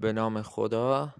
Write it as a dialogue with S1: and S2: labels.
S1: به نام خدا.